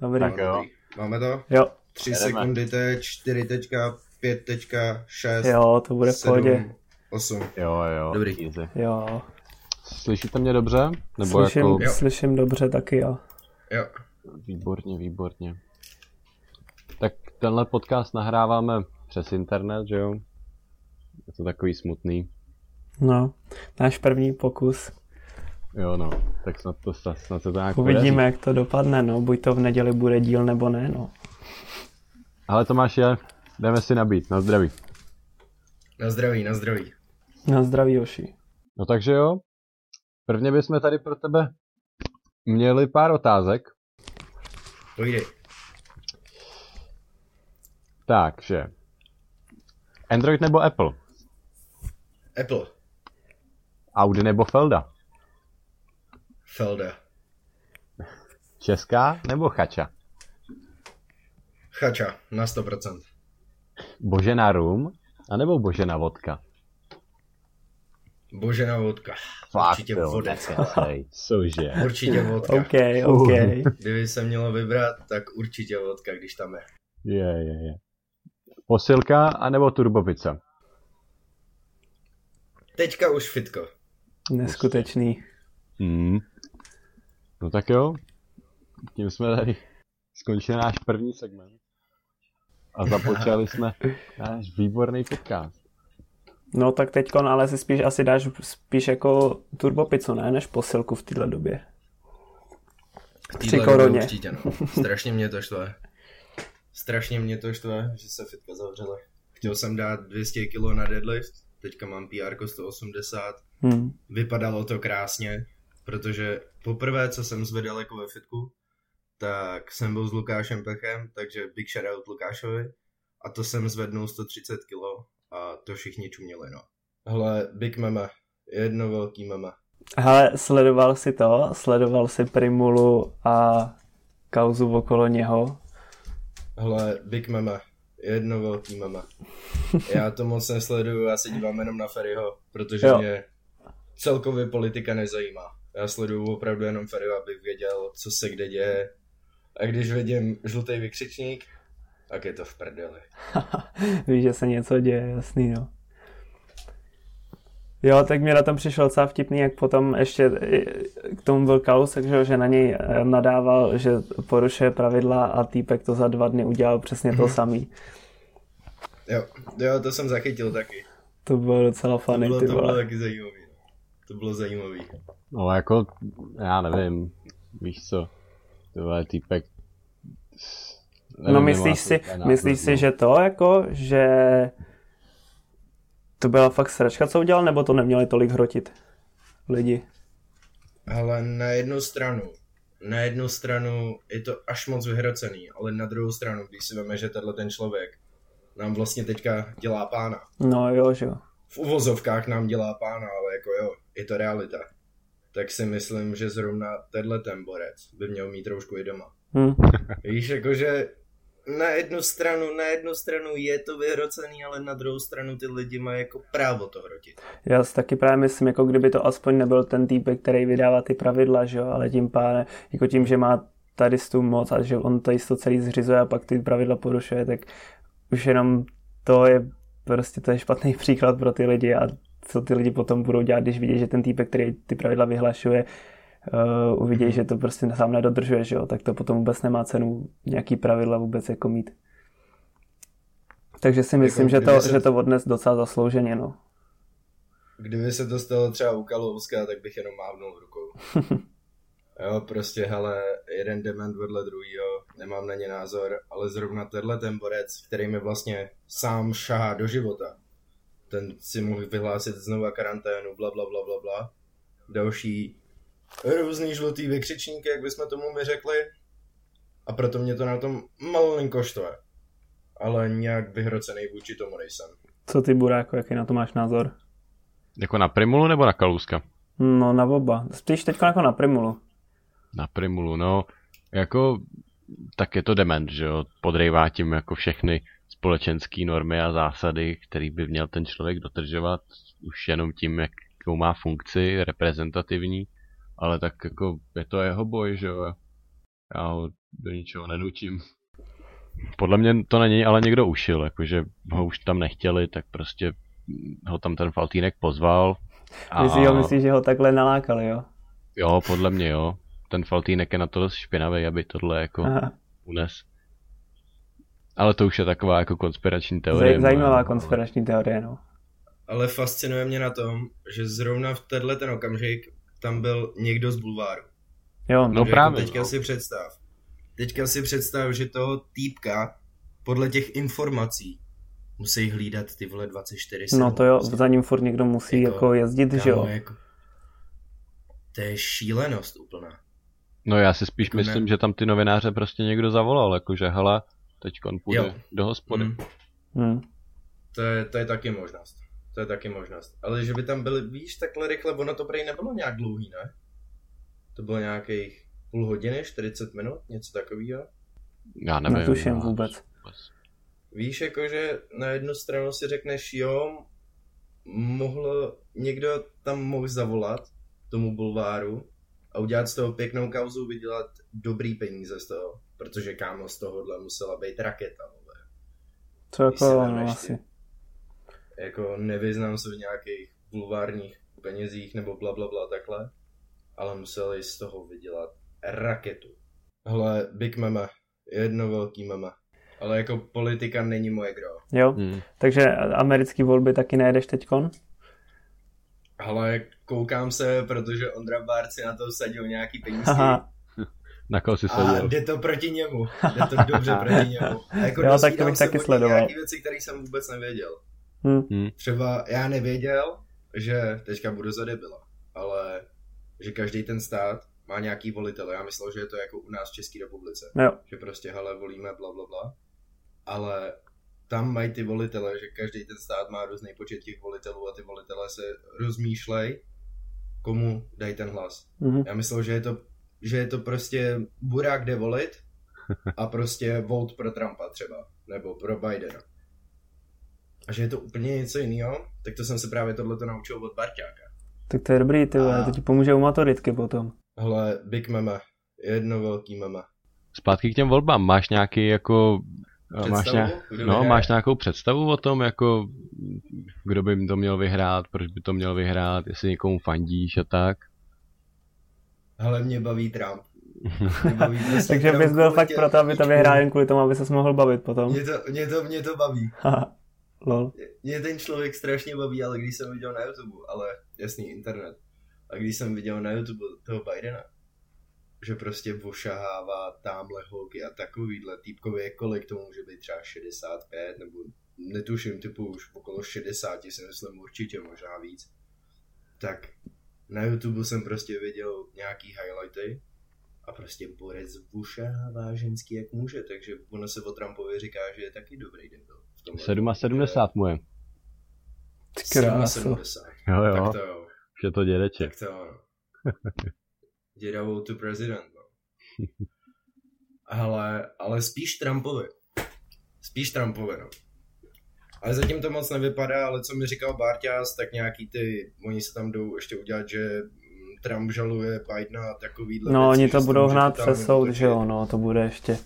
Dobrý. Tak jo. Máme to? Jo, 3 Jedeme. sekundy teď, 4 tečka, 5 tečka, 6, jo, to bude v pohodě. 8. Jo, jo. Dobrý. Easy. Jo, Slyšíte mě dobře? Nebo slyším, jako... Jo. slyším dobře taky, jo. Jo. Výborně, výborně. Tak tenhle podcast nahráváme přes internet, že jo? Je to takový smutný. No, náš první pokus. Jo, no. Tak snad, to, snad snad se to nějak Uvidíme, podaří. jak to dopadne, no. Buď to v neděli bude díl, nebo ne, no. Ale Tomáš je, jdeme si nabít, na zdraví. Na zdraví, na zdraví. Na zdraví, Joši. No takže jo. Prvně bychom tady pro tebe měli pár otázek. Pojdej. Takže. Android nebo Apple? Apple. Audi nebo Felda? Felda. Česká nebo Chača? Chača, na 100%. Božena rum? A nebo Božena vodka? Božena vodka. Fakt, Určitě jo, nekecej. Cože? Určitě vodka. OK, OK. Kdyby se mělo vybrat, tak určitě vodka, když tam je. Je, je, je. Posilka anebo turbopica? Teďka už fitko. Neskutečný. Hmm. No tak jo. Tím jsme tady skončili náš první segment. A započali jsme náš výborný podcast. No tak teďkon ale si spíš asi dáš spíš jako turbopicu, ne, než posilku v této době. V téhle době. Určitě, no. Strašně mě to štve. Strašně mě to štve, že se fitka zavřela. Chtěl jsem dát 200 kg na deadlift, teďka mám PR 180. Hmm. Vypadalo to krásně, protože poprvé, co jsem zvedal jako ve fitku, tak jsem byl s Lukášem Pechem, takže big shoutout Lukášovi. A to jsem zvednul 130 kg a to všichni čuměli, no. Hele, big meme, jedno velký meme. Hele, sledoval si to, sledoval si Primulu a kauzu okolo něho. Hele, big meme, jedno velký meme. Já to moc nesleduju, já se dívám jenom na Ferryho, protože Jo. mě celkově politika nezajímá. Já sleduju opravdu jenom Ferryho, abych věděl, co se kde děje. A když vidím žlutý vykřičník, tak je to v prdeli. Víš, že se něco děje, jasný, no. Jo, tak mě na tom přišlo docela vtipný, jak potom ještě i k tomu byl kaus, takže že na něj eh, nadával, že porušuje pravidla a týpek to za dva dny udělal přesně to samý. Jo, jo, to jsem zachytil taky. To bylo docela To funny, bylo, ty to bylo taky zajímavý. no. To bylo zajímavý. No jako, já nevím, víš co, tohle týpek... No nevím, myslíš nemá si, myslíš názor, si, no. že to jako, že to byla fakt sračka, co udělal, nebo to neměli tolik hrotit lidi? Ale na jednu stranu, na jednu stranu je to až moc vyhrocený, ale na druhou stranu, když si veme, že tenhle ten člověk nám vlastně teďka dělá pána. No jo, že jo. V uvozovkách nám dělá pána, ale jako jo, je to realita. Tak si myslím, že zrovna tenhle ten borec by měl mít trošku i doma. Hm. Víš, jakože na jednu stranu, na jednu stranu je to vyhrocený, ale na druhou stranu ty lidi mají jako právo to hrotit. Já si taky právě myslím, jako kdyby to aspoň nebyl ten týpek, který vydává ty pravidla, že jo, ale tím pádem, jako tím, že má tady tu moc a že on tady to celý zřizuje a pak ty pravidla porušuje, tak už jenom to je prostě to je špatný příklad pro ty lidi a co ty lidi potom budou dělat, když vidí, že ten týpek, který ty pravidla vyhlašuje, uh, uvidí, že to prostě sám nedodržuje, že jo, tak to potom vůbec nemá cenu nějaký pravidla vůbec jako mít. Takže si myslím, že, to, se- že to odnes docela zaslouženě, no. Kdyby se to stalo třeba u Kalouska, tak bych jenom mávnul rukou. Jo, prostě, hele, jeden dement vedle druhýho, nemám na ně názor, ale zrovna tenhle ten borec, který mi vlastně sám šahá do života, ten si mohl vyhlásit znova karanténu, bla, bla, bla, bla, bla. Další různý žlutý vykřičníky, jak bychom tomu my řekli. A proto mě to na tom malinko štve. Ale nějak vyhrocený vůči tomu nejsem. Co ty, Buráko, jaký na to máš názor? Jako na Primulu nebo na Kalouska? No na oba. Spíš teď jako na Primulu. Na Primulu, no, jako, tak je to dement, že jo, podrývá tím jako všechny společenské normy a zásady, který by měl ten člověk dodržovat, už jenom tím, jakou má funkci reprezentativní, ale tak jako je to jeho boj, že jo, Já ho do ničeho nenutím. Podle mě to na něj ale někdo ušil, jakože ho už tam nechtěli, tak prostě ho tam ten Faltínek pozval. A... Myslíš, jo, myslíš, že ho takhle nalákali, jo? Jo, podle mě jo. Ten Faltínek je na to dost špinavý, aby tohle jako Aha. unes. Ale to už je taková jako konspirační teorie. Zajímavá konspirační teorie, no. Ale fascinuje mě na tom, že zrovna v tenhle ten okamžik tam byl někdo z bulváru. Jo, no právě. Teďka no. si představ. Teďka si představ, že toho týpka podle těch informací musí hlídat ty vole 24 No to jo, za ním furt někdo musí jako, jako jezdit, že jo? Jako, to je šílenost úplná. No já si spíš jako myslím, ne... že tam ty novináře prostě někdo zavolal, jakože hele, teď půjde jo. do hospody. Mm. Mm. To, je, to je taky možnost. To je taky možnost. Ale že by tam byli, víš, takhle rychle, ono to prej nebylo nějak dlouhý, ne? To bylo nějakých půl hodiny, 40 minut, něco takového. Já nevím. Netuším vůbec. Víš, jakože na jednu stranu si řekneš, jo, mohl, někdo tam mohl zavolat tomu bulváru a udělat z toho pěknou kauzu, vydělat dobrý peníze z toho, protože kámo z tohohle musela být raketa, vole. To jako, no, asi. Jako nevyznám se v nějakých bulvárních penězích nebo bla, bla, bla takhle, ale museli z toho vydělat raketu. Hele, Big Mama, jedno velký mama. Ale jako politika není moje gro. Jo, hmm. takže americký volby taky nejedeš teďkon? Ale koukám se, protože Ondra Bárci na to sadil nějaký peníze. Aha. Na koho si sadil? A jde to proti němu. Jde to dobře proti němu. A jako jo, tak to bych taky sledoval. Nějaký věci, které jsem vůbec nevěděl. Hmm. Třeba já nevěděl, že teďka budu za debila, ale že každý ten stát má nějaký volitel. Já myslel, že je to jako u nás v České republice. Jo. Že prostě, hele, volíme bla, bla, bla. Ale tam mají ty volitele, že každý ten stát má různý počet těch volitelů a ty volitelé se rozmýšlej, komu dají ten hlas. Mm-hmm. Já myslel, že je to, že je to prostě burák kde volit a prostě vote pro Trumpa třeba, nebo pro Bidena. A že je to úplně něco jiného, tak to jsem se právě tohleto naučil od Barťáka. Tak to je dobrý, ty a... to ti pomůže u maturitky potom. Hele, big mama, jedno velký mama. Zpátky k těm volbám, máš nějaký jako Máš, nějak, no, máš nějakou představu o tom, jako kdo by to měl vyhrát, proč by to měl vyhrát, jestli někomu fandíš a tak? Ale mě baví Trump. baví prostě Takže Trump bys byl fakt proto, aby to vyhrál jen kvůli tomu, aby se mohl bavit potom. Mě to, mě to, mě to baví. Lol. Mě ten člověk strašně baví, ale když jsem viděl na YouTube, ale jasný internet, a když jsem viděl na YouTube toho Bidena, že prostě vošahává tamhle holky a takovýhle týpkově kolik to může být třeba 65 nebo netuším, typu už okolo 60 si myslím určitě, možná víc. Tak na YouTube jsem prostě viděl nějaký highlighty a prostě borec vošahává ženský jak může, takže ono se o Trumpovi říká, že je taky dobrý debil. 77 mu je. 77. Jo, jo. Tak to jo. Že to dědeče. Tak to jo. Děda to president, no. ale, ale spíš Trumpovi. Spíš Trumpovi, no. Ale zatím to moc nevypadá, ale co mi říkal Barťas, tak nějaký ty, oni se tam jdou ještě udělat, že Trump žaluje Bidena a takovýhle No, věci, oni to budou hnát přes soud, že jo, no, to bude ještě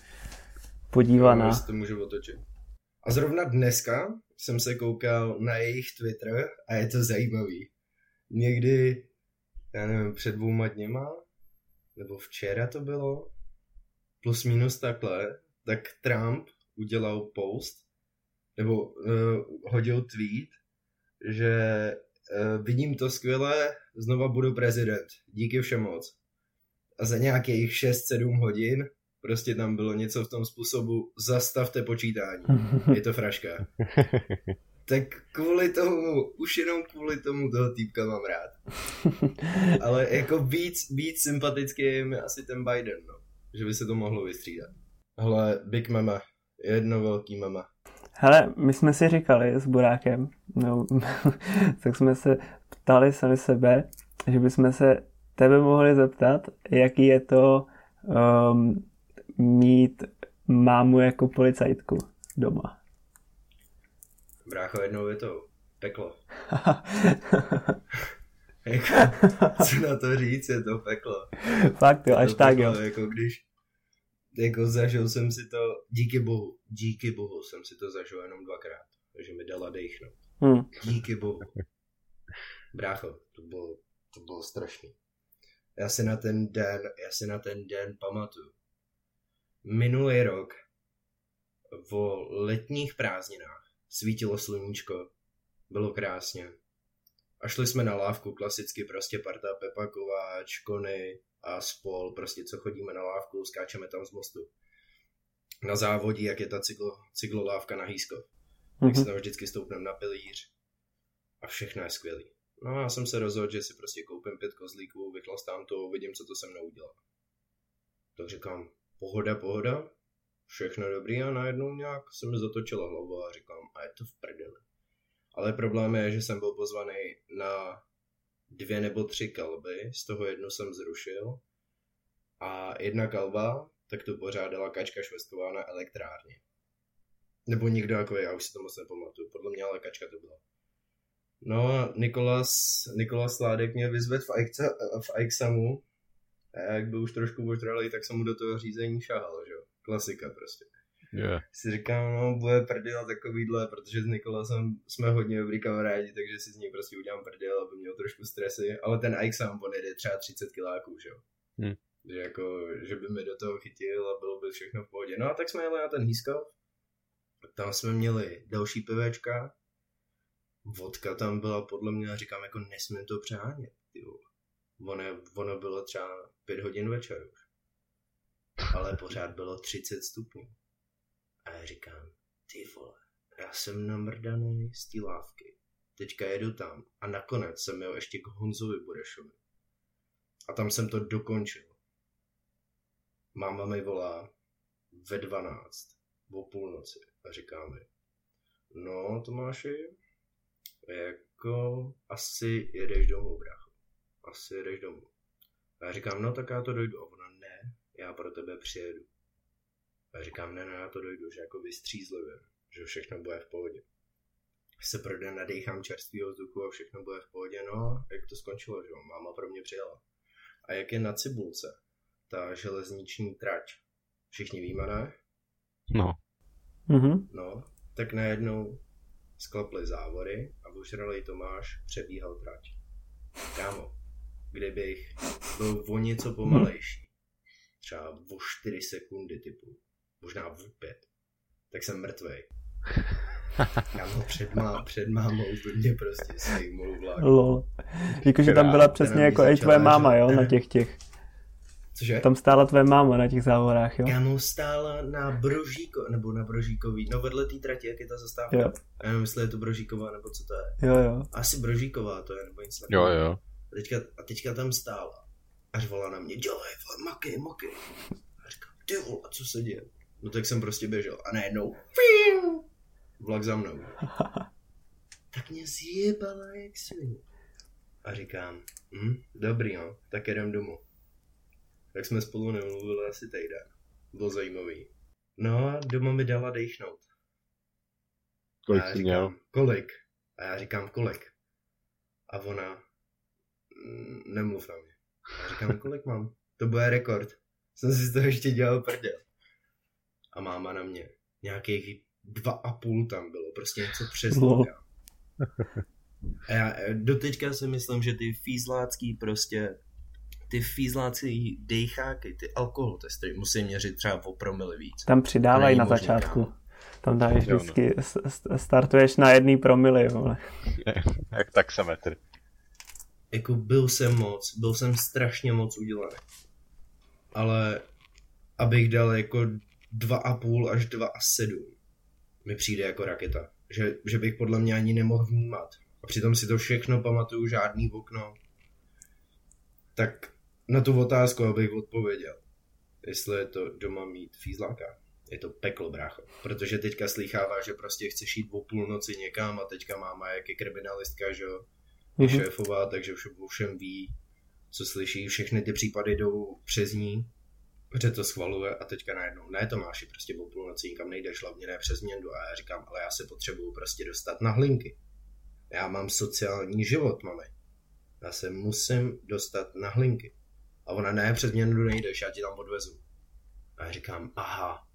podívaná. No, to může otočit. A zrovna dneska jsem se koukal na jejich Twitter a je to zajímavý. Někdy, já nevím, před dvouma dněma, nebo včera to bylo, plus minus takhle, tak Trump udělal post, nebo uh, hodil tweet, že uh, vidím to skvěle, znova budu prezident, díky všem moc. A za nějakých 6-7 hodin prostě tam bylo něco v tom způsobu zastavte počítání, je to fraška. tak kvůli tomu, už jenom kvůli tomu toho týpka mám rád. Ale jako víc, víc sympatický je mi asi ten Biden, no. Že by se to mohlo vystřídat. Hele, Big Mama, jedno velký mama. Hele, my jsme si říkali s Burákem, no, tak jsme se ptali sami sebe, že bychom se tebe mohli zeptat, jaký je to um, mít mámu jako policajtku doma. Brácho, jednou je to peklo. jako, co na to říct, je to peklo. Fakt jo, až tak jo. Jako když, jako zažil jsem si to, díky bohu, díky bohu jsem si to zažil jenom dvakrát, takže mi dala dechnout. Hmm. Díky bohu. Brácho, to bylo, to bylo strašný. Já si na ten den, já si na ten den pamatuju. Minulý rok o letních prázdninách svítilo sluníčko, bylo krásně. A šli jsme na lávku, klasicky prostě parta Pepa Kováč, Kony a spol, prostě co chodíme na lávku, skáčeme tam z mostu. Na závodí, jak je ta cyklo, cyklolávka na Hýskov. Tak si tam vždycky stoupneme na pilíř a všechno je skvělý. No a já jsem se rozhodl, že si prostě koupím pět kozlíků, vychlastám to, uvidím, co to se mnou udělá. Tak říkám, pohoda, pohoda, všechno dobrý a najednou nějak se mi zatočila hlava a říkám, a je to v prdeli. Ale problém je, že jsem byl pozvaný na dvě nebo tři kalby, z toho jednu jsem zrušil a jedna kalba, tak to pořádala Kačka Švestková na elektrárně. Nebo někdo jako já už si to moc nepamatuju, podle mě ale Kačka to byla. No a Nikolas, Nikolas Sládek mě vyzve v, Aiksa, v Aixamu a jak byl už trošku otralý, tak jsem mu do toho řízení šahal, že jo. Klasika prostě. Yeah. Si říkám, no bude prdel takovýhle, protože s Nikolasem jsme hodně dobrý kamarádi, takže si z něj prostě udělám prdel, aby měl trošku stresy, ale ten Aixam, on jede třeba 30 kiláků, že jo. Hmm. Že jako, že by mi do toho chytil a bylo by všechno v pohodě. No a tak jsme jeli na ten Hýskov, tam jsme měli další pivečka, vodka tam byla podle mě, říkám, jako nesmím to přehánět, ty vole. Ono, ono bylo třeba pět hodin večer už. Ale pořád bylo 30 stupňů. Já říkám, ty vole, já jsem namrdaný z té lávky. Teďka jedu tam. A nakonec jsem jel ještě k Honzovi Burešovi. A tam jsem to dokončil. Máma mi volá ve 12 o půlnoci a říká mi, no Tomáši, jako asi jedeš domů, brácho. Asi jedeš domů. A já říkám, no tak já to dojdu. A ona, ne, já pro tebe přijedu. A říkám, ne, ne, já to dojdu, že jako vystřízlivě, že všechno bude v pohodě. Se pro den nadechám čerstvého vzduchu a všechno bude v pohodě, no, jak to skončilo, že jo, máma pro mě přijela. A jak je na Cibulce, ta železniční trať, všichni víme, ne? No. Mhm. No, tak najednou sklaply závory a ožralej Tomáš přebíhal trať. Kámo, kdybych byl o něco pomalejší, třeba o 4 sekundy typu, možná 5, tak jsem mrtvej. Kámo, před, má, před mámou by mě prostě sejmul vlak. Lol. Jakože tam byla přesně jako i tvoje máma, že- jo, na těch těch. Cože? Tam stála tvoje máma na těch závorách, jo? Kámo stála na Brožíko, nebo na Brožíkový, no vedle té trati, jak je ta zastávka. Jo. Já nevím, jestli je to Brožíková, nebo co to je. Jo, jo. Asi Brožíková to je, nebo něco Jo, takového. jo. A teďka, a teďka tam stála. Až volá na mě, dělej, vole, makej, makej. A říkám, ty vole, co se děje? No tak jsem prostě běžel. A najednou, vlak za mnou. tak mě zjebala jak svině. A říkám, hm, dobrý no, tak jedem domů. Tak jsme spolu nemluvili asi týden. Bylo zajímavý. No a doma mi dala dechnout. Kolik jsi měl? kolik? A já říkám, kolik? A ona, "Mm, nemluv na mě. A já říkám, kolik mám? To bude rekord. Jsem si z toho ještě dělal prdel. A máma na mě, nějakých dva a půl tam bylo, prostě něco přes kámo. A já eh, doteďka si myslím, že ty fízlácký prostě, ty fízlácký dejcháky, ty alkohol testy musí měřit třeba o promily víc. Tam přidávají na možný, začátku. kámo. Tam dáš no. vždycky, startuješ na jedný promily, vole. Jak taxametr. jako byl jsem moc, byl jsem strašně moc udělaný. Ale abych dal jako dva a půl až dva a sedm, mi přijde jako raketa. Že, že bych podle mě ani nemohl vnímat. A přitom si to všechno pamatuju, žádný okno. Tak na tu otázku, abych odpověděl. Jestli je to doma mít fízláka. Je to peklo, brácho. Protože teďka slýchává, že prostě chceš jít o půlnoci někam a teďka máma jak je kriminalistka, že jo je Mhm. šéfová, takže už všem ví, co slyší, všechny ty případy jdou přes ní, protože to schvaluje a teďka najednou, ne Tomáši, prostě o půlnoci nikam nejdeš, hlavně ne přes měndu a já říkám, ale já se potřebuju prostě dostat na hlinky. Já mám sociální život, mami. Já se musím dostat na hlinky. A ona, ne, přes měndu nejdeš, já ti tam odvezu. A já říkám, aha,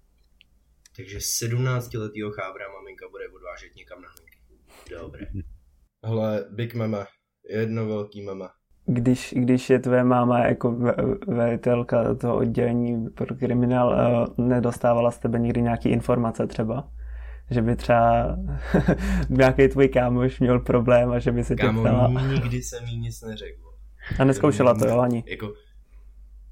takže 17-letýho chábra maminka bude odvážet někam na hlinky. Dobré. Hele, Big Mama, jedno velký mama. Když, když je tvoje máma jako velitelka toho oddělení pro kriminál, eh, nedostávala z tebe nikdy nějaký informace třeba? Že by třeba nějaký tvůj kámoš měl problém a že by se Kámo, tě ptala. nikdy jsem jí nic neřekl. A neskoušela to, jo, ani? Jako,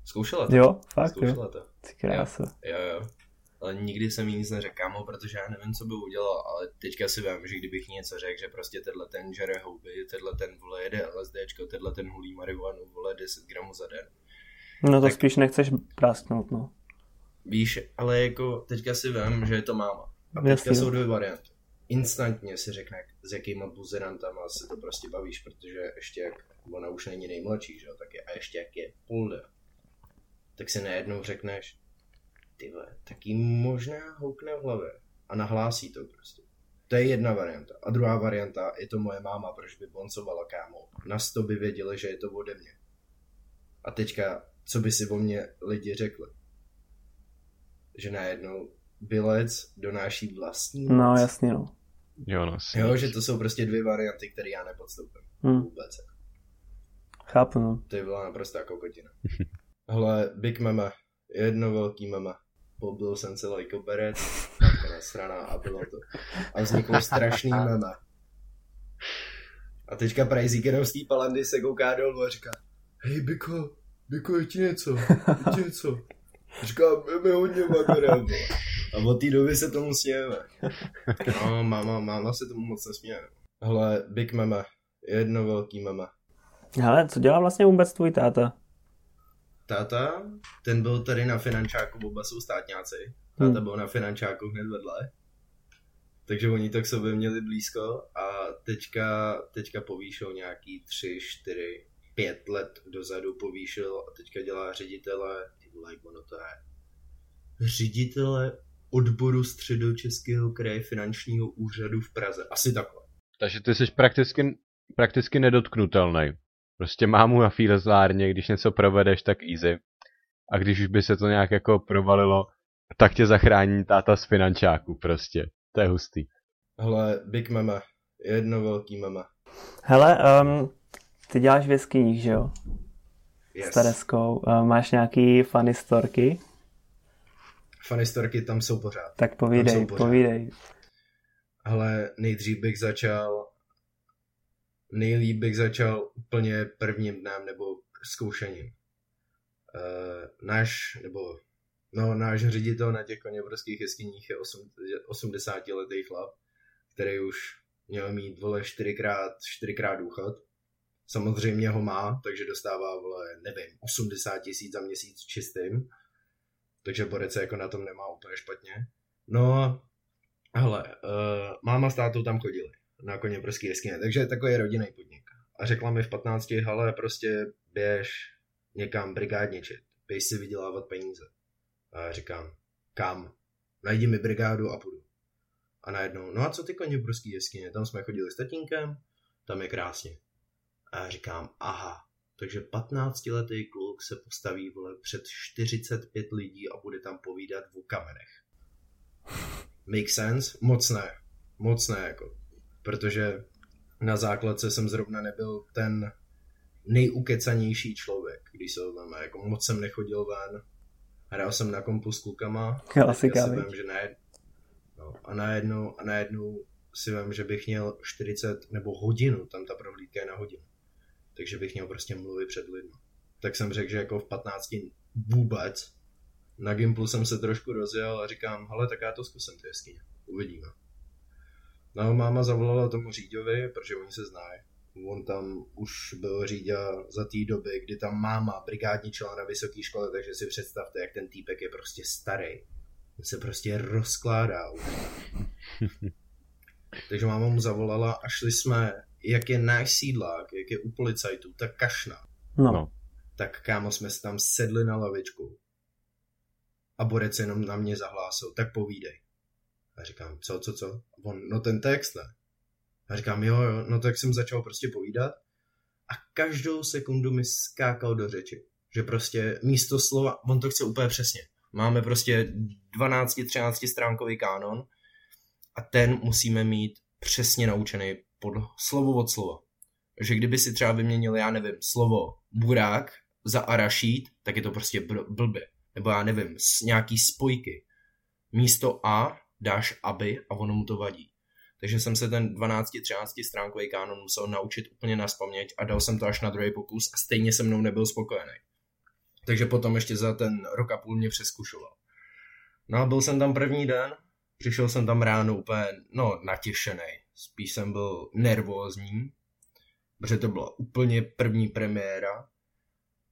zkoušela to. Jo, fakt, zkoušela jo. to. Ty krása. Jo, jo. Ale nikdy jsem jí nic neřekl, kámo, protože já nevím, co by udělal, ale teďka si vím, že kdybych něco řekl, že prostě tenhle ten žere houby, tenhle ten vole jede LSDčko, tenhle ten hulí marihuanu, vole 10 gramů za den. No to Tak- spíš nechceš prásknout, no. Víš, ale jako teďka si vím, že je to máma. A teďka Jasně. jsou dvě varianty. Instantně si řekne, s jakýma buzerantama se to prostě bavíš, protože ještě jak ona už není nejmladší, že jo, tak je, a ještě jak je půlda, tak si najednou řekneš, ty vole, tak jí možná houkne v hlavě a nahlásí to prostě. To je jedna varianta. A druhá varianta je to moje máma, proč by boncovala kámo. Na sto by věděli, že je to ode mě. A teďka, co by si o mě lidi řekli? Že najednou bylec donáší vlastní No, moc. jasně, no. Jo, no. Jo, že to jsou prostě dvě varianty, které já nepodstoupím. Hm, Vůbec. chápu, no. To by byla naprostá kokotina. Hele, Big Mama, jedno velký mama. Pobil jsem se like koberec, na strana a bylo to. A vzniklo strašný mama. A teďka Prajzík jenom z té palandy se kouká dolů a říká Hej, Biko, Biko, je ti něco, je ti něco. Říká, my hodně makarel. A od té doby se tomu smějeme. No, máma, máma se tomu moc nesměje. Hele, Big Mama, jedno velký mama. Hele, co dělá vlastně vůbec tvůj táta? Táta, ten byl tady na finančáku, oba jsou státňáci. Táta byl na finančáku hned vedle. Takže oni to k sobě měli blízko a teďka, teďka povýšil nějaký tři, čtyři, pět let dozadu povýšil a teďka dělá ředitele, ty vole, jak ono to je, ředitele odboru středočeského kraje finančního úřadu v Praze. Asi takhle. Takže ty jsi prakticky, prakticky nedotknutelný. Prostě mámu na fílezlárně, když něco provedeš, tak easy. A když už by se to nějak jako provalilo, tak tě zachrání táta z finančáku prostě. To je hustý. Hele, Big Mama, jedno velký mama. Hele, um, ty děláš v jeskyních, že jo? Yes. S Tereskou. Uh, máš nějaký funny storky? Funny storky tam jsou pořád. Tak povídej, pořád. povídej. Ale nejdřív bych začal, nejlíp bych začal úplně prvním dnem nebo zkoušením. Uh, náš, nebo no, náš ředitel na těch koněbrských jeskyních je osm- 80 letý chlap, který už měl mít, vole, čtyřikrát, čtyřikrát důchod. Samozřejmě ho má, takže dostává, vole, nevím, 80 tisíc za měsíc čistým. Takže Borec se jako na tom nemá úplně špatně. No Hele, uh, máma s tátou tam chodili na koně prský jeskyně, takže je takový rodinný podnik. A řekla mi v 15, hele, prostě běž někam brigádničit, běž si vydělávat peníze. A já říkám, kam? Najdi mi brigádu a půjdu. A najednou, no a co ty koně prský jeskyně? Tam jsme chodili s tatínkem, tam je krásně. A já říkám, aha, takže 15-letý kluk se postaví vole, před 45 lidí a bude tam povídat o kamenech. Make sense? Moc ne. Moc ne, jako. Protože na základce jsem zrovna nebyl ten nejukecanější člověk, když se vezmeme. Jako moc jsem nechodil ven. Hrál jsem na kompu s klukama. Klasika, si vím, že ne, no, a najednou, a najednou si vím, že bych měl 40 nebo hodinu, tam ta prohlídka je na hodinu. Takže bych měl prostě mluvit před lidmi. Tak jsem řekl, že jako v 15 vůbec. Na Gimplu jsem se trošku rozjel a říkám, hele, tak já to zkusím ty jeskyně. Uvidíme. No, máma zavolala tomu říďovi, protože oni se znají. On tam už byl říďa za té doby, kdy tam máma brigádničila na vysoké škole, takže si představte, jak ten týpek je prostě starý. On se prostě rozkládá. už. takže máma mu zavolala a šli jsme, jak je náš sídlák, jak je u policajtů, tak kašna. No. No. Tak kámo jsme si tam sedli na lavičku. A Borec jenom na mě zahlásil, tak povídej. A říkám, co, co, co? A On, no ten text, ne? A říkám, jo, jo, no tak jsem začal prostě povídat a každou sekundu mi skákal do řeči. Že prostě místo slova, on to chce úplně přesně. Máme prostě 12-13 stránkový kánon a ten musíme mít přesně naučený pod slovo od slova. Že kdyby si třeba vyměnil, já nevím, slovo burák za arašít, tak je to prostě blbě. Nebo já nevím, nějaký spojky. Místo A dáš aby a ono mu to vadí. Takže jsem se ten 12-13 stránkový kánon musel naučit úplně na a dal jsem to až na druhý pokus a stejně se mnou nebyl spokojený. Takže potom ještě za ten rok a půl mě přeskušoval. No a byl jsem tam první den, přišel jsem tam ráno úplně, no, natěšený. Spíš jsem byl nervózní, protože to byla úplně první premiéra.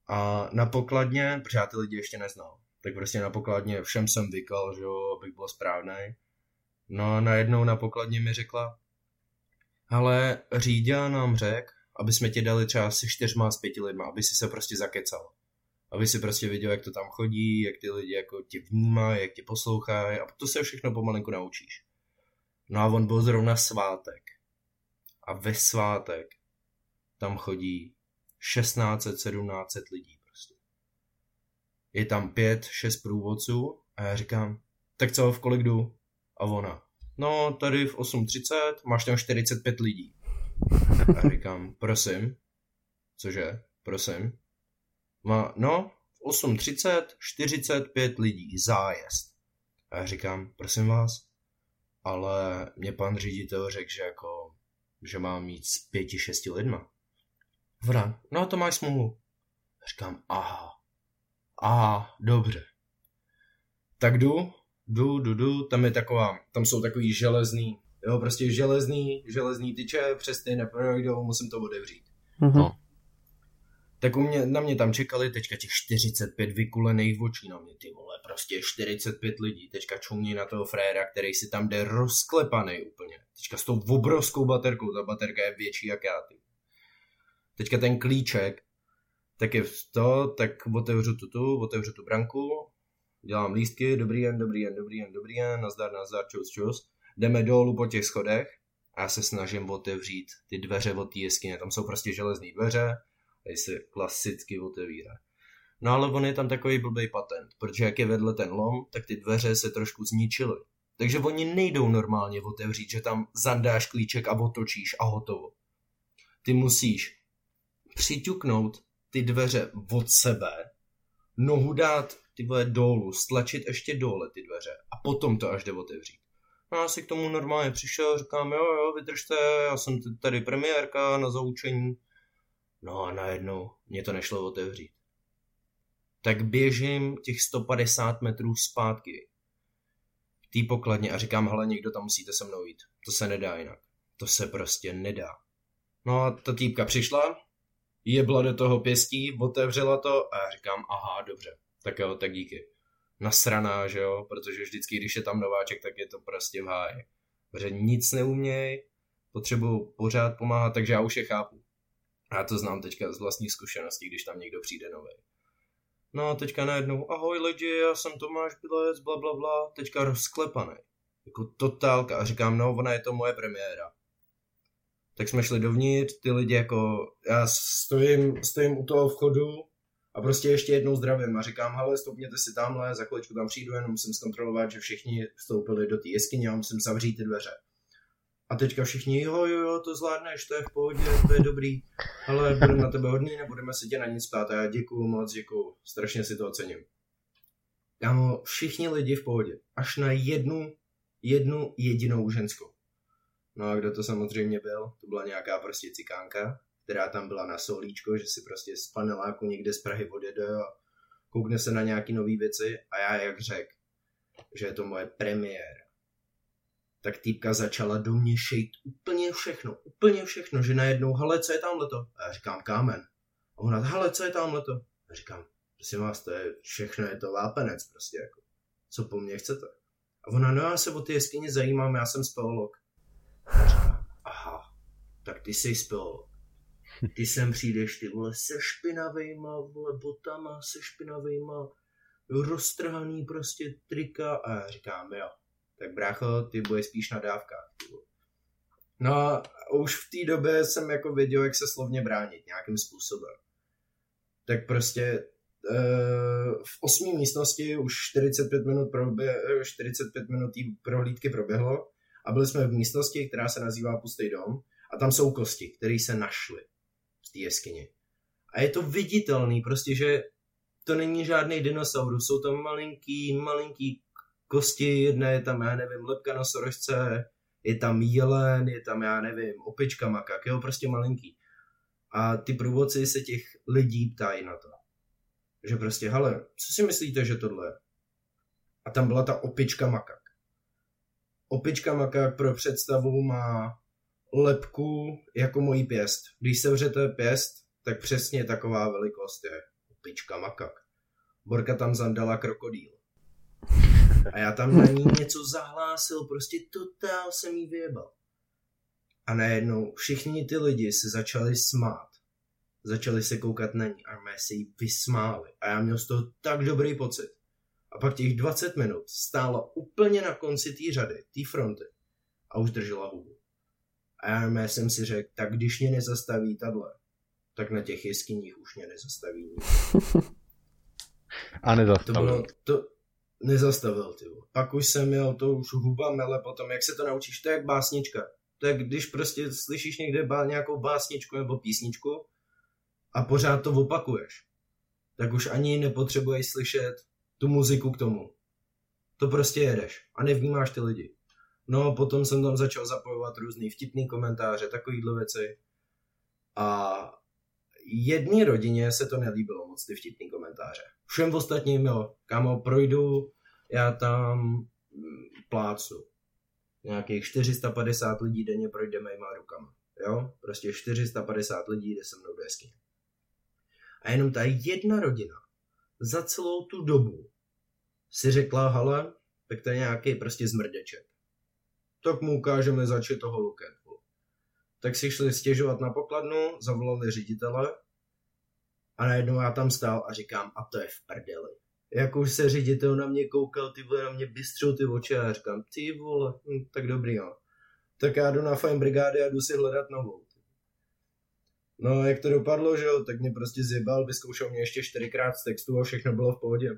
A na pokladně, protože já ty lidi ještě neznal, tak prostě na pokladně všem jsem vykal, že jo, abych byl správný. No a najednou na pokladně mi řekla, ale řídila nám řek, aby jsme tě dali třeba se čtyřma z pěti lidma, aby si se prostě zakecal. Aby si prostě viděl, jak to tam chodí, jak ty lidi jako tě vnímají, jak tě poslouchají a to se všechno pomalinku naučíš. No a on byl zrovna svátek. A ve svátek tam chodí 1600-1700 lidí. Je tam pět, šest průvodců a já říkám, tak co, v kolik jdu? A ona, no tady v 8.30 máš tam 45 lidí. A říkám, prosím, cože, prosím. Má, no, v 8.30 45 lidí, zájezd. A já říkám, prosím vás, ale mě pan ředitel řekl, že jako, že mám mít s pěti, šesti lidma. Vra, no to máš smůlu. A říkám, aha, aha, dobře. Tak jdu, jdu, jdu, jdu, tam je taková, tam jsou takový železný, jo, prostě železný, železný tyče, přes ty neprojdou, musím to otevřít. Mm-hmm. No. Tak u mě, na mě tam čekali teďka těch 45 vykulených očí na mě, ty vole, prostě 45 lidí, teďka čumní na toho fréra, který si tam jde rozklepaný úplně. Teďka s tou obrovskou baterkou, ta baterka je větší jak já, ty. Teďka ten klíček, tak je to, tak otevřu tu tu, otevřu tu branku, dělám lístky, dobrý den, dobrý den, dobrý den, dobrý den, nazdar, nazdar, čus, čus. Jdeme dolů po těch schodech a já se snažím otevřít ty dveře od té jeskyně. Tam jsou prostě železné dveře, tady se klasicky otevírá. No ale on je tam takový blbý patent, protože jak je vedle ten lom, tak ty dveře se trošku zničily. Takže oni nejdou normálně otevřít, že tam zandáš klíček a otočíš a hotovo. Ty musíš přiťuknout ty dveře od sebe, nohu dát ty vole dolů, stlačit ještě dole ty dveře a potom to až jde otevřít. No já si k tomu normálně přišel, říkám, jo, jo, vydržte, já jsem tady premiérka na zaučení. No a najednou mě to nešlo otevřít. Tak běžím těch 150 metrů zpátky k té pokladně a říkám, hele, někdo tam musíte se mnou jít. To se nedá jinak. To se prostě nedá. No a ta týpka přišla, jebla do toho pěstí, otevřela to a já říkám, aha, dobře, tak jo, tak díky. Nasraná, že jo, protože vždycky, když je tam nováček, tak je to prostě v háji. Protože nic neuměj, potřebuju pořád pomáhat, takže já už je chápu. Já to znám teďka z vlastních zkušeností, když tam někdo přijde nový. No a teďka najednou, ahoj lidi, já jsem Tomáš Bilec, bla bla bla, teďka rozklepaný. Jako totálka. A říkám, no, ona je to moje premiéra. Tak jsme šli dovnitř, ty lidi jako, já stojím, stojím u toho vchodu, a prostě ještě jednou zdravím a říkám, hele, stoupněte si tamhle, za chviličku tam přijdu, jenom musím zkontrolovat, že všichni vstoupili do té jeskyně a musím zavřít ty dveře. A teďka všichni, jo, jo, jo, to zvládneš, to je v pohodě, to je dobrý, ale budeme na tebe hodný, nebudeme se tě na nic ptát a já děkuju moc, děkuju, strašně si to ocením. Kámo, všichni lidi v pohodě, až na jednu, jednu jedinou ženskou. No a kdo to samozřejmě byl? To byla nějaká prostě cikánka, která tam byla na solíčko, že si prostě z paneláku někde z Prahy odjede a koukne se na nějaký nové věci a já jak řek, že je to moje premiéra, tak týpka začala do mě šejt úplně všechno, úplně všechno, že najednou, hele, co je tamhle to? A já říkám, kámen. A ona, hele, co je tamhle to? A říkám, prosím vás, to je všechno, je to vápenec prostě, jako. Co po mně chcete? A ona, no já se o ty jeskyně zajímám, já jsem speleolog. Aha, tak ty jsi speleolog. Ty sem přijdeš, ty vole, se špinavejma, vole, botama, se špinavejma, roztrhaný prostě trika a já říkám, jo, tak brácho, ty bude spíš na dávkách. No a už v té době jsem jako věděl, jak se slovně bránit nějakým způsobem. Tak prostě v osmé místnosti už 45 minut, probě, 45 minut prohlídky proběhlo a byli jsme v místnosti, která se nazývá Pustý dom a tam jsou kosti, které se našly v té jeskyni. A je to viditelný, prostě, že to není žádný dinosaurus, jsou tam malinký, malinký kosti, jedna je tam, já nevím, lepka nosorožce, je tam jelen, je tam, já nevím, opička makak, jo, prostě malinký. A ty průvodci se těch lidí ptají na to. Že prostě, hele, co si myslíte, že tohle je? A tam byla ta opička makak. Opička makak pro představu má lepku jako mojí pěst. Když sevřete pěst, tak přesně taková velikost je opička makak. Borka tam zandala krokodýl. A já tam na ní něco zahlásil, prostě totál jsem jí vyjebal. A najednou všichni ty lidi se začali smát. Začali se koukat na ní a mé se jí vysmáli. A já měl z toho tak dobrý pocit. A pak těch 20 minut stála úplně na konci té řady, té fronty. A už držela hubu. A já jsem si řekl, tak když mě nezastaví tadle, tak na těch jeskyních už mě nezastaví. A nezastavil. To bylo, to, nezastavil, ty. Pak už jsem měl to už huba mele potom, jak se to naučíš, to je jak básnička. To je, když prostě slyšíš někde bá, nějakou básničku nebo písničku a pořád to opakuješ, tak už ani nepotřebuješ slyšet tu muziku k tomu. To prostě jedeš a nevnímáš ty lidi. No potom jsem tam začal zapojovat různý vtipný komentáře, takovýhle věci. A jedné rodině se to nelíbilo moc, ty vtipný komentáře. Všem ostatním, jo, kámo, projdu, já tam mm, plácu. Nějakých 450 lidí denně projde mýma rukama. Jo? Prostě 450 lidí jde se mnou do jeskyně. A jenom ta jedna rodina za celou tu dobu si řekla, hele, tak to je nějaký prostě zmrdeček. Tak mu ukážeme začít toho luket tak si šli stěžovat na pokladnu, zavolali ředitele a najednou já tam stál a říkám, a to je v prdeli. Jak už se ředitel na mě koukal, ty vole, na mě bystřil ty oči a já říkám, ty vole, hm, tak dobrý, jo. Tak já jdu na fajn brigády a jdu si hledat novou. No, jak to dopadlo, že jo, tak mě prostě zjebal, vyzkoušel mě ještě čtyřikrát z textu a všechno bylo v pohodě.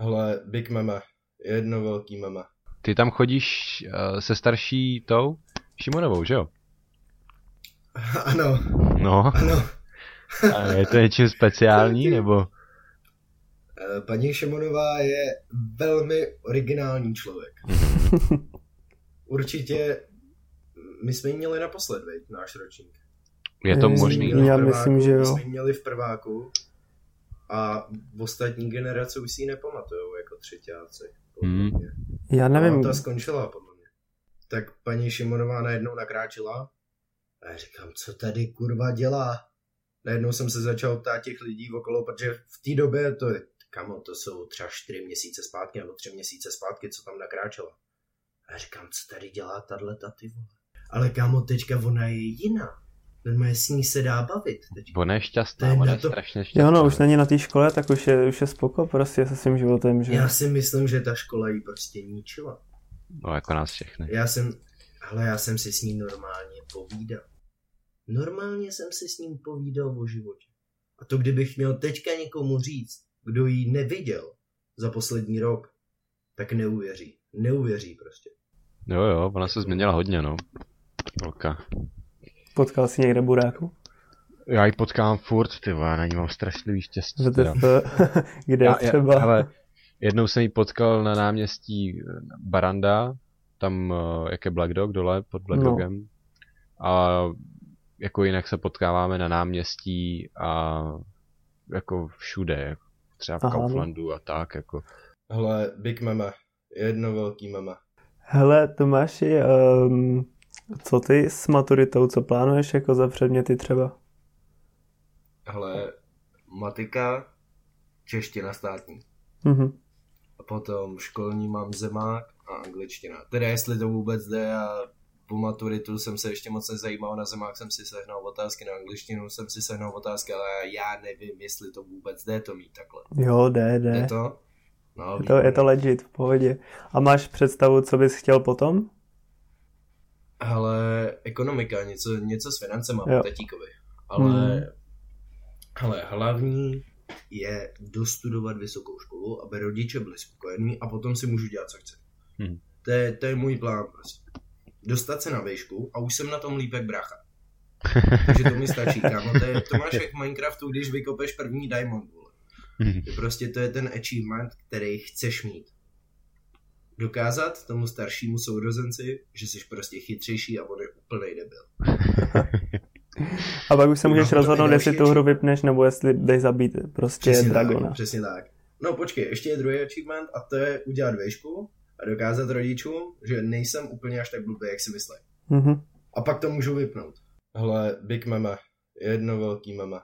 Hele, big meme, jedno velký meme. Ty tam chodíš uh, se starší tou Šimonovou, že jo? Ano. No. Ano. A je to něčím speciální, nebo? Eh, paní Šemonová je velmi originální člověk. Určitě my jsme ji měli naposled, veď, náš ročník. Je to možný? Já prváku, myslím, že jo. My jsme ji měli v prváku a v ostatní generace už si ji nepamatujou jako třetíáci. Hmm. Já nevím. No, ta skončila podle mě. Tak paní Šimonová najednou nakráčila a já říkám, co tady kurva dělá? Najednou jsem se začal ptát těch lidí okolo, protože v té době to je, kamo, to jsou třeba čtyři měsíce zpátky nebo tři měsíce zpátky, co tam nakráčela. A já říkám, co tady dělá tahle ty vole? Ale kámo, teďka ona je jiná. Normálně s ní se dá bavit. Teďka. Ona je šťastná, ona je to... strašně šťastná. Jo, no, už není na té škole, tak už je, už je spoko prostě se svým životem, že? Já si myslím, že ta škola jí prostě ničila. No, jako nás všechny. Já jsem, ale já jsem si s ní normálně povídal. Normálně jsem si s ním povídal o životě. A to kdybych měl teďka někomu říct, kdo ji neviděl za poslední rok, tak neuvěří. Neuvěří prostě. Jo, jo, ona se změnila hodně, no. Velká. Potkal jsi někde buráku? Já ji potkám furt, ty já na ní mám strašlivý štěstí. Že to, kde já, třeba? Já, ale jednou jsem ji potkal na náměstí Baranda, tam eh, jak je Black Dog dole pod Black no. Dogem. A jako jinak se potkáváme na náměstí a jako všude, jako třeba v Aha. Kauflandu a tak, jako. Hele, big meme, jedno velký meme. Hele, Tomáši, um, co ty s maturitou, co plánuješ jako za předměty třeba? Hele, matika, čeština státní. Mm-hmm. A potom školní mám zemák a angličtina. Teda jestli to vůbec jde a po maturitu jsem se ještě moc nezajímal, na zemák jsem si sehnal otázky, na angličtinu jsem si sehnal otázky, ale já nevím, jestli to vůbec jde to mít takhle. Jo, jde, jde. Je to? No, je, to, je to legit, v pohodě. A máš představu, co bys chtěl potom? Ale ekonomika, něco, něco s financema po tatíkovi. Ale, mm. ale hlavní, je dostudovat vysokou školu, aby rodiče byli spokojení a potom si můžu dělat, co chci. Hmm. To, je, to je můj plán prostě. Dostat se na výšku a už jsem na tom líp jak bracha. Takže to mi stačí, kámo. To, je, to máš jak v Minecraftu, když vykopeš první diamond, vole. Hmm. Prostě to je ten achievement, který chceš mít. Dokázat tomu staršímu sourozenci, že jsi prostě chytřejší a on je úplnej debil. A pak už se můžeš no, rozhodnout, jestli tu hru vypneš, nebo jestli jdeš zabít prostě přesně Dragona. Tak, přesně tak. No počkej, ještě je druhý achievement a to je udělat věžku a dokázat rodičům, že nejsem úplně až tak blbý, jak si myslí. Mm-hmm. A pak to můžu vypnout. Hele, big meme. Jedno velký meme.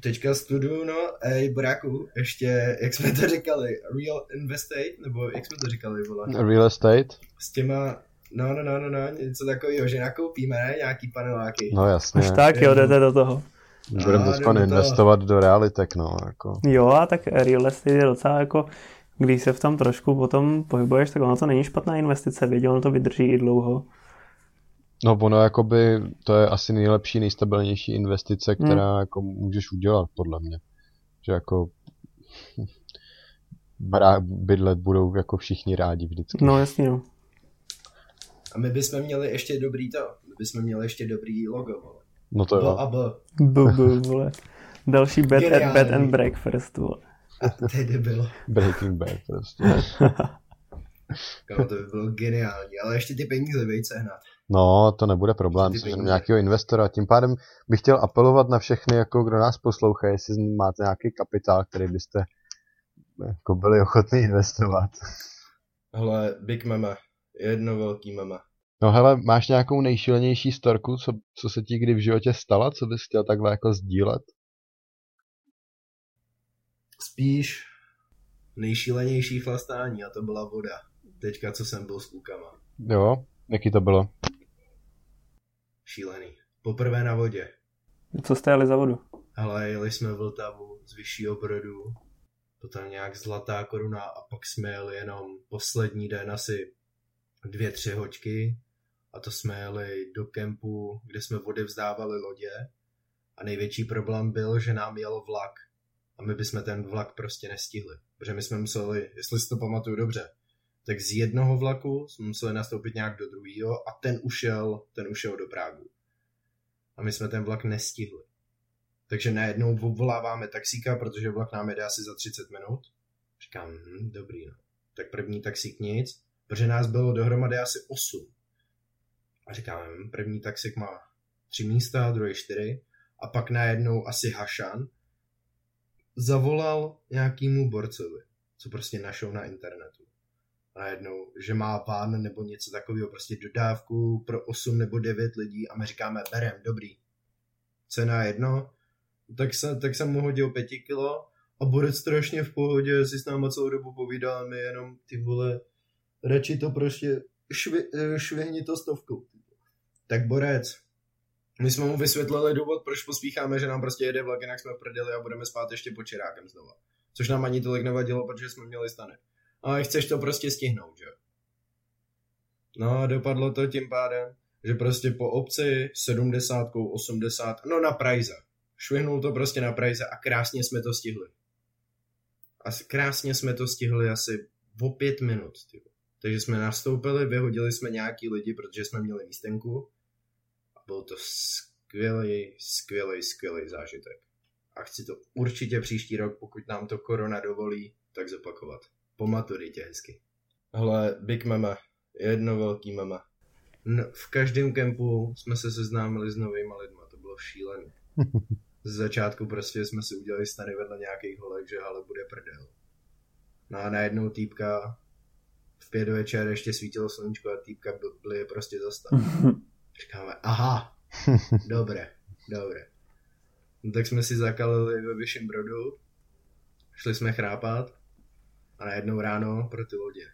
Teďka studuju, no, ej, bráku, ještě, jak jsme to říkali, real estate, nebo jak jsme to říkali, vole? Real estate? S těma No, no, no, no, no, něco takového, že nakoupíme, ne, nějaký paneláky. No jasně. Až tak, jo, jdete do toho. Budeme teď do investovat do realitek, no, jako. Jo, a tak real estate je docela jako, když se v tom trošku potom pohybuješ, tak ono to není špatná investice, věděl, ono to vydrží i dlouho. No ono jakoby, to je asi nejlepší, nejstabilnější investice, hmm. která hmm. jako můžeš udělat, podle mě. Že jako bydlet budou jako všichni rádi vždycky. No jasně, no. A my bychom měli ještě dobrý to. My bychom měli ještě dobrý logo, vole. No to jo. a B. B, B, vole. Další bed, and, bed and breakfast, vole. A to bylo. Breaking Bad prostě. Kámo, to by bylo geniální, ale ještě ty peníze vejď sehnat. No, to nebude problém, že nějakého investora. Tím pádem bych chtěl apelovat na všechny, jako kdo nás poslouchají, jestli máte nějaký kapitál, který byste jako byli ochotní investovat. Hele, big meme, Jedno velký meme. No hele, máš nějakou nejšilenější storku, co, co se ti kdy v životě stala, co bys chtěl takhle jako sdílet? Spíš nejšílenější chlastání a to byla voda. Teďka, co jsem byl s klukama. Jo, jaký to bylo? Šílený. Poprvé na vodě. Co jste jeli za vodu? Ale jeli jsme v Vltavu z vyššího brodu, potom nějak zlatá koruna a pak jsme jeli jenom poslední den asi dvě, tři hoďky a to jsme jeli do kempu, kde jsme odevzdávali lodě a největší problém byl, že nám jel vlak a my bychom ten vlak prostě nestihli, protože my jsme museli, jestli si to pamatuju dobře, tak z jednoho vlaku jsme museli nastoupit nějak do druhého a ten ušel, ten ušel do Prágu. A my jsme ten vlak nestihli. Takže najednou voláváme taxíka, protože vlak nám jede asi za 30 minut. Říkám, hm, dobrý, no. Tak první taxík nic protože nás bylo dohromady asi 8. A říkáme, hm, první taxik má tři místa, druhý čtyři a pak najednou asi Hašan zavolal nějakýmu borcovi, co prostě našel na internetu. Najednou, že má pán nebo něco takového, prostě dodávku pro 8 nebo 9 lidí a my říkáme, berem, dobrý. Cena jedno, tak, se, tak jsem mu hodil 5 kilo a bude strašně v pohodě, si s náma celou dobu povídal, my jenom ty vole radši to prostě švi, eh, švihni to stovkou. Tak borec, my jsme mu vysvětlili důvod, proč pospícháme, že nám prostě jede vlak, jinak jsme prdeli a budeme spát ještě po čerákem znova. Což nám ani tolik nevadilo, protože jsme měli stany. Ale chceš to prostě stihnout, že? No a dopadlo to tím pádem, že prostě po obci 70, 80, no na Prajze. Švihnul to prostě na Prajze a krásně jsme to stihli. A krásně jsme to stihli asi o pět minut, tyvo. Takže jsme nastoupili, vyhodili jsme nějaký lidi, protože jsme měli místenku a byl to skvělý, skvělý, skvělý zážitek. A chci to určitě příští rok, pokud nám to korona dovolí, tak zopakovat. Po maturitě hezky. Hele, big meme. Jedno velký meme. No, v každém kempu jsme se seznámili s novými lidma, to bylo šílené. Z začátku prostě jsme si udělali stany vedle nějakých holek, že ale bude prdel. No a najednou týpka v pět večer ještě svítilo sluníčko a týpka byly prostě zastav. Říkáme, aha, dobré, dobré. No, tak jsme si zakalili ve vyšším brodu, šli jsme chrápat a najednou ráno pro ty lodě.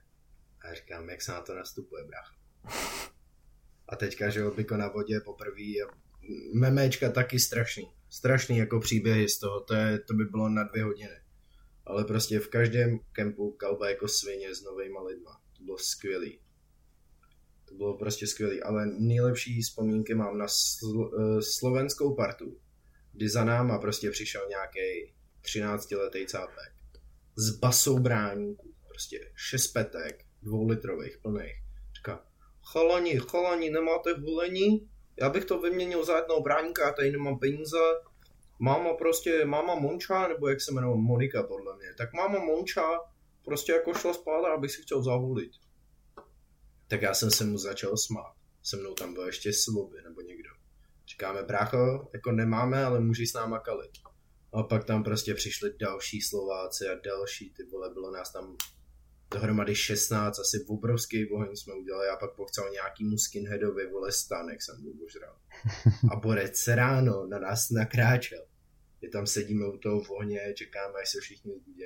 A říkám, jak se na to nastupuje, brach. A teďka, že opiko na vodě poprvé a memečka taky strašný. Strašný jako příběhy z toho, to, je, to by bylo na dvě hodiny. Ale prostě v každém kempu kalba jako svině s novejma lidma to bylo skvělý. To bylo prostě skvělý, ale nejlepší vzpomínky mám na sl- uh, slovenskou partu, kdy za náma prostě přišel nějaký 13 letý cápek s basou bráníků, prostě šest petek, dvoulitrových, plných. Říká, chalani, chalani, nemáte hulení? Já bych to vyměnil za jednoho bráníka, já tady nemám peníze. Máma prostě, máma Monča, nebo jak se jmenuje, Monika podle mě. Tak máma Monča prostě jako šla spát a si chtěl zahulit. Tak já jsem se mu začal smát. Se mnou tam byl ještě Sloby nebo někdo. Říkáme, brácho, jako nemáme, ale můžeš s náma kalit. A pak tam prostě přišli další Slováci a další, ty vole, bylo nás tam dohromady 16, asi obrovský boheň jsme udělali a pak pochcel nějakýmu skinheadovi, vole, stánek jsem byl božral. A Borec ráno na nás nakráčel. Je tam sedíme u toho v ohně, čekáme, až se všichni zbudí.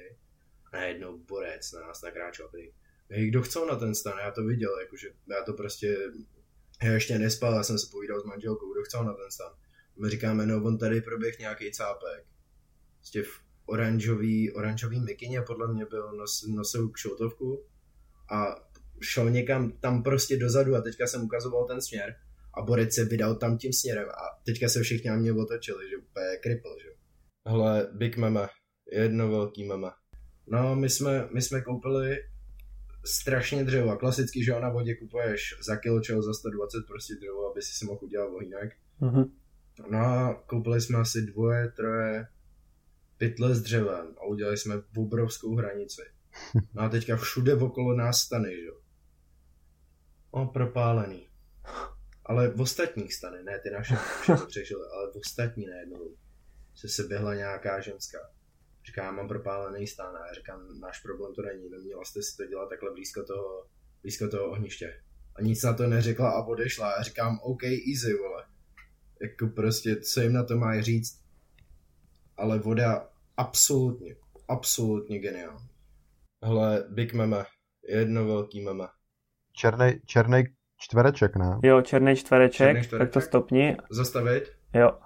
A najednou Borec na nás nakráčel. Hej, kdo chcel na ten stan? Já to viděl, jakože já to prostě já ještě nespal, já jsem se povídal s manželkou, kdo chcel na ten stan. My říkáme, no on tady proběh nějaký cápek. Prostě v oranžový, oranžový mikině podle mě byl, nos, nosil kšoutovku a šel někam tam prostě dozadu a teďka jsem ukazoval ten směr a Borec se vydal tam tím směrem a teďka se všichni na mě otočili, že úplně kripl, že Hele, big meme, jedno velký meme. No, my jsme, my jsme koupili strašně dřevo. Klasicky, že na vodě kupuješ za kilo čeho za 120 prostě dřevo, aby si si mohl udělat ohýnek. Mm-hmm. No a koupili jsme asi dvoje, troje pytle s dřevem a udělali jsme obrovskou hranici. No a teďka všude okolo nás stany, že jo. O, propálený. Ale v ostatních stany, ne ty naše, to přežili, ale v ostatní najednou se se běhla nějaká ženská Říká, já mám propálený stán a já říkám, náš problém to není, neměla jste si to dělat takhle blízko toho, blízko toho ohniště. A nic na to neřekla a odešla. Já říkám, OK, easy, vole. Jako prostě, co jim na to má říct. Ale voda absolutně, absolutně geniální. Hele, big meme, jedno velký meme. Černý, černý čtvereček, ne? Jo, černý čtvereček, černý čtvereček, tak to stopni. Zastavit? Jo.